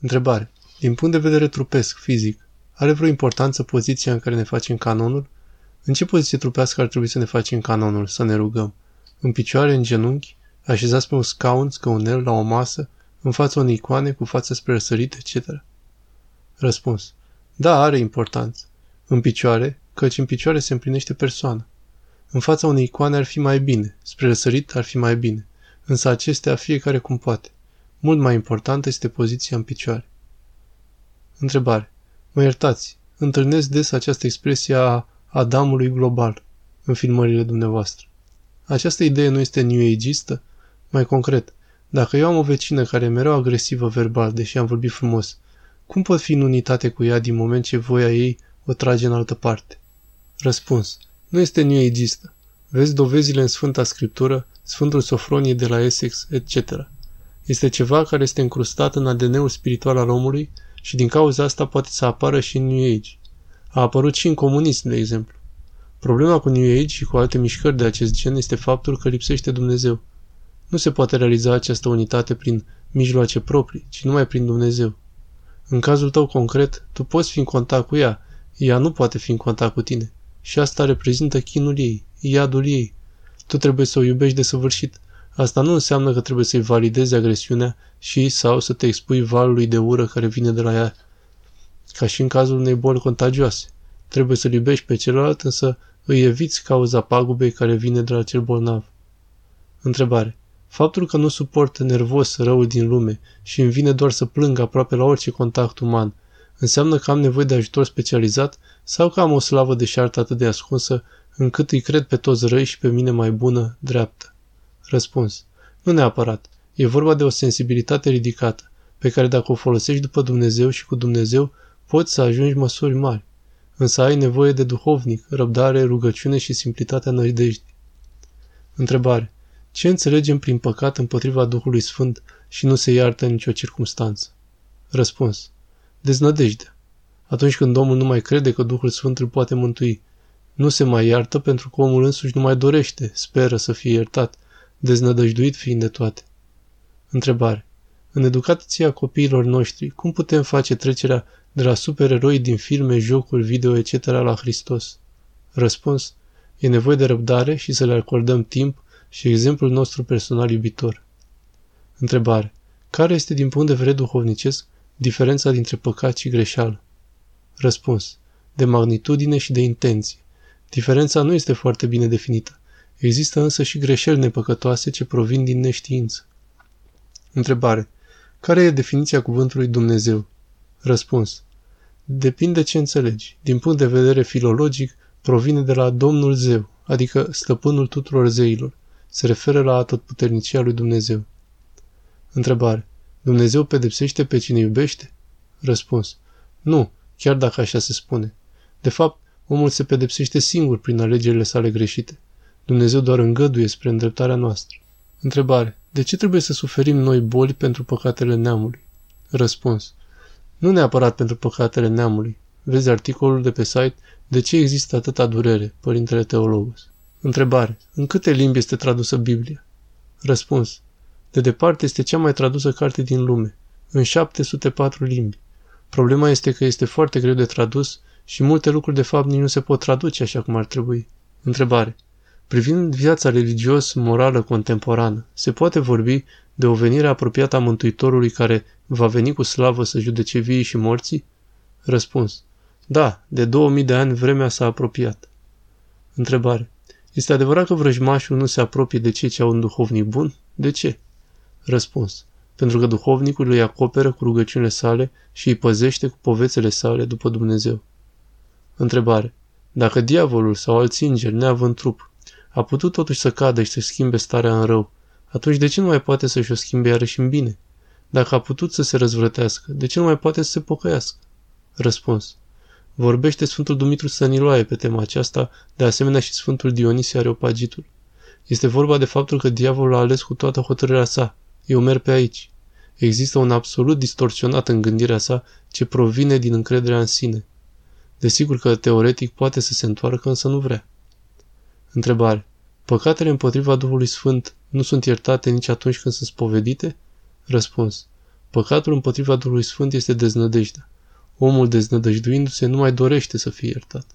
Întrebare. Din punct de vedere trupesc, fizic, are vreo importanță poziția în care ne facem canonul? În ce poziție trupească ar trebui să ne facem canonul, să ne rugăm? În picioare, în genunchi, așezați pe un scaun, scăunel, la o masă, în fața unei icoane, cu fața spre răsărit, etc. Răspuns. Da, are importanță. În picioare, căci în picioare se împlinește persoana. În fața unei icoane ar fi mai bine, spre răsărit ar fi mai bine, însă acestea fiecare cum poate. Mult mai importantă este poziția în picioare. Întrebare. Mă iertați, întâlnesc des această expresie a Adamului global în filmările dumneavoastră. Această idee nu este new ageistă? Mai concret, dacă eu am o vecină care e mereu agresivă verbal, deși am vorbit frumos, cum pot fi în unitate cu ea din moment ce voia ei o trage în altă parte? Răspuns. Nu este new ageistă. Vezi dovezile în Sfânta Scriptură, Sfântul Sofronie de la Essex, etc. Este ceva care este încrustat în ADN-ul spiritual al omului și din cauza asta poate să apară și în New Age. A apărut și în comunism, de exemplu. Problema cu New Age și cu alte mișcări de acest gen este faptul că lipsește Dumnezeu. Nu se poate realiza această unitate prin mijloace proprii, ci numai prin Dumnezeu. În cazul tău concret, tu poți fi în contact cu ea, ea nu poate fi în contact cu tine. Și asta reprezintă chinul ei, iadul ei. Tu trebuie să o iubești de săvârșit. Asta nu înseamnă că trebuie să-i validezi agresiunea și sau să te expui valului de ură care vine de la ea, ca și în cazul unei boli contagioase. Trebuie să-l iubești pe celălalt, însă îi eviți cauza pagubei care vine de la cel bolnav. Întrebare. Faptul că nu suport nervos răul din lume și îmi vine doar să plâng aproape la orice contact uman, înseamnă că am nevoie de ajutor specializat sau că am o slavă de șartă atât de ascunsă încât îi cred pe toți răi și pe mine mai bună, dreaptă? Răspuns. Nu neapărat. E vorba de o sensibilitate ridicată, pe care dacă o folosești după Dumnezeu și cu Dumnezeu, poți să ajungi măsuri mari. Însă ai nevoie de duhovnic, răbdare, rugăciune și simplitatea nădejdii. Întrebare. Ce înțelegem prin păcat împotriva Duhului Sfânt și nu se iartă în nicio circunstanță? Răspuns. Deznădejde. Atunci când omul nu mai crede că Duhul Sfânt îl poate mântui, nu se mai iartă pentru că omul însuși nu mai dorește, speră să fie iertat, deznădăjduit fiind de toate. Întrebare. În educația copiilor noștri, cum putem face trecerea de la supereroi din filme, jocuri, video, etc. la Hristos? Răspuns. E nevoie de răbdare și să le acordăm timp și exemplul nostru personal iubitor. Întrebare. Care este din punct de vedere duhovnicesc diferența dintre păcat și greșeală? Răspuns. De magnitudine și de intenție. Diferența nu este foarte bine definită. Există însă și greșeli nepăcătoase ce provin din neștiință. Întrebare. Care e definiția cuvântului Dumnezeu? Răspuns. Depinde ce înțelegi. Din punct de vedere filologic, provine de la Domnul Zeu, adică stăpânul tuturor zeilor. Se referă la atotputernicia lui Dumnezeu. Întrebare. Dumnezeu pedepsește pe cine iubește? Răspuns. Nu, chiar dacă așa se spune. De fapt, omul se pedepsește singur prin alegerile sale greșite. Dumnezeu doar îngăduie spre îndreptarea noastră. Întrebare. De ce trebuie să suferim noi boli pentru păcatele neamului? Răspuns. Nu neapărat pentru păcatele neamului. Vezi articolul de pe site De ce există atâta durere, Părintele Teologos. Întrebare. În câte limbi este tradusă Biblia? Răspuns. De departe este cea mai tradusă carte din lume, în 704 limbi. Problema este că este foarte greu de tradus și multe lucruri de fapt nici nu se pot traduce așa cum ar trebui. Întrebare. Privind viața religios-morală contemporană, se poate vorbi de o venire apropiată a Mântuitorului care va veni cu slavă să judece vii și morții? Răspuns. Da, de 2000 de ani vremea s-a apropiat. Întrebare. Este adevărat că vrăjmașul nu se apropie de cei ce au un duhovnic bun? De ce? Răspuns. Pentru că duhovnicul îi acoperă cu rugăciunile sale și îi păzește cu povețele sale după Dumnezeu. Întrebare. Dacă diavolul sau alți îngeri, neavând trup, a putut totuși să cadă și să schimbe starea în rău, atunci de ce nu mai poate să-și o schimbe iarăși în bine? Dacă a putut să se răzvrătească, de ce nu mai poate să se pocăiască? Răspuns. Vorbește Sfântul Dumitru Săniloae pe tema aceasta, de asemenea și Sfântul Dionisie Areopagitul. Este vorba de faptul că diavolul a ales cu toată hotărârea sa. Eu merg pe aici. Există un absolut distorsionat în gândirea sa ce provine din încrederea în sine. Desigur că teoretic poate să se întoarcă, însă nu vrea. Întrebare. Păcatele împotriva Duhului Sfânt nu sunt iertate nici atunci când sunt spovedite? Răspuns. Păcatul împotriva Duhului Sfânt este deznădejdea. Omul deznădăjduindu-se nu mai dorește să fie iertat.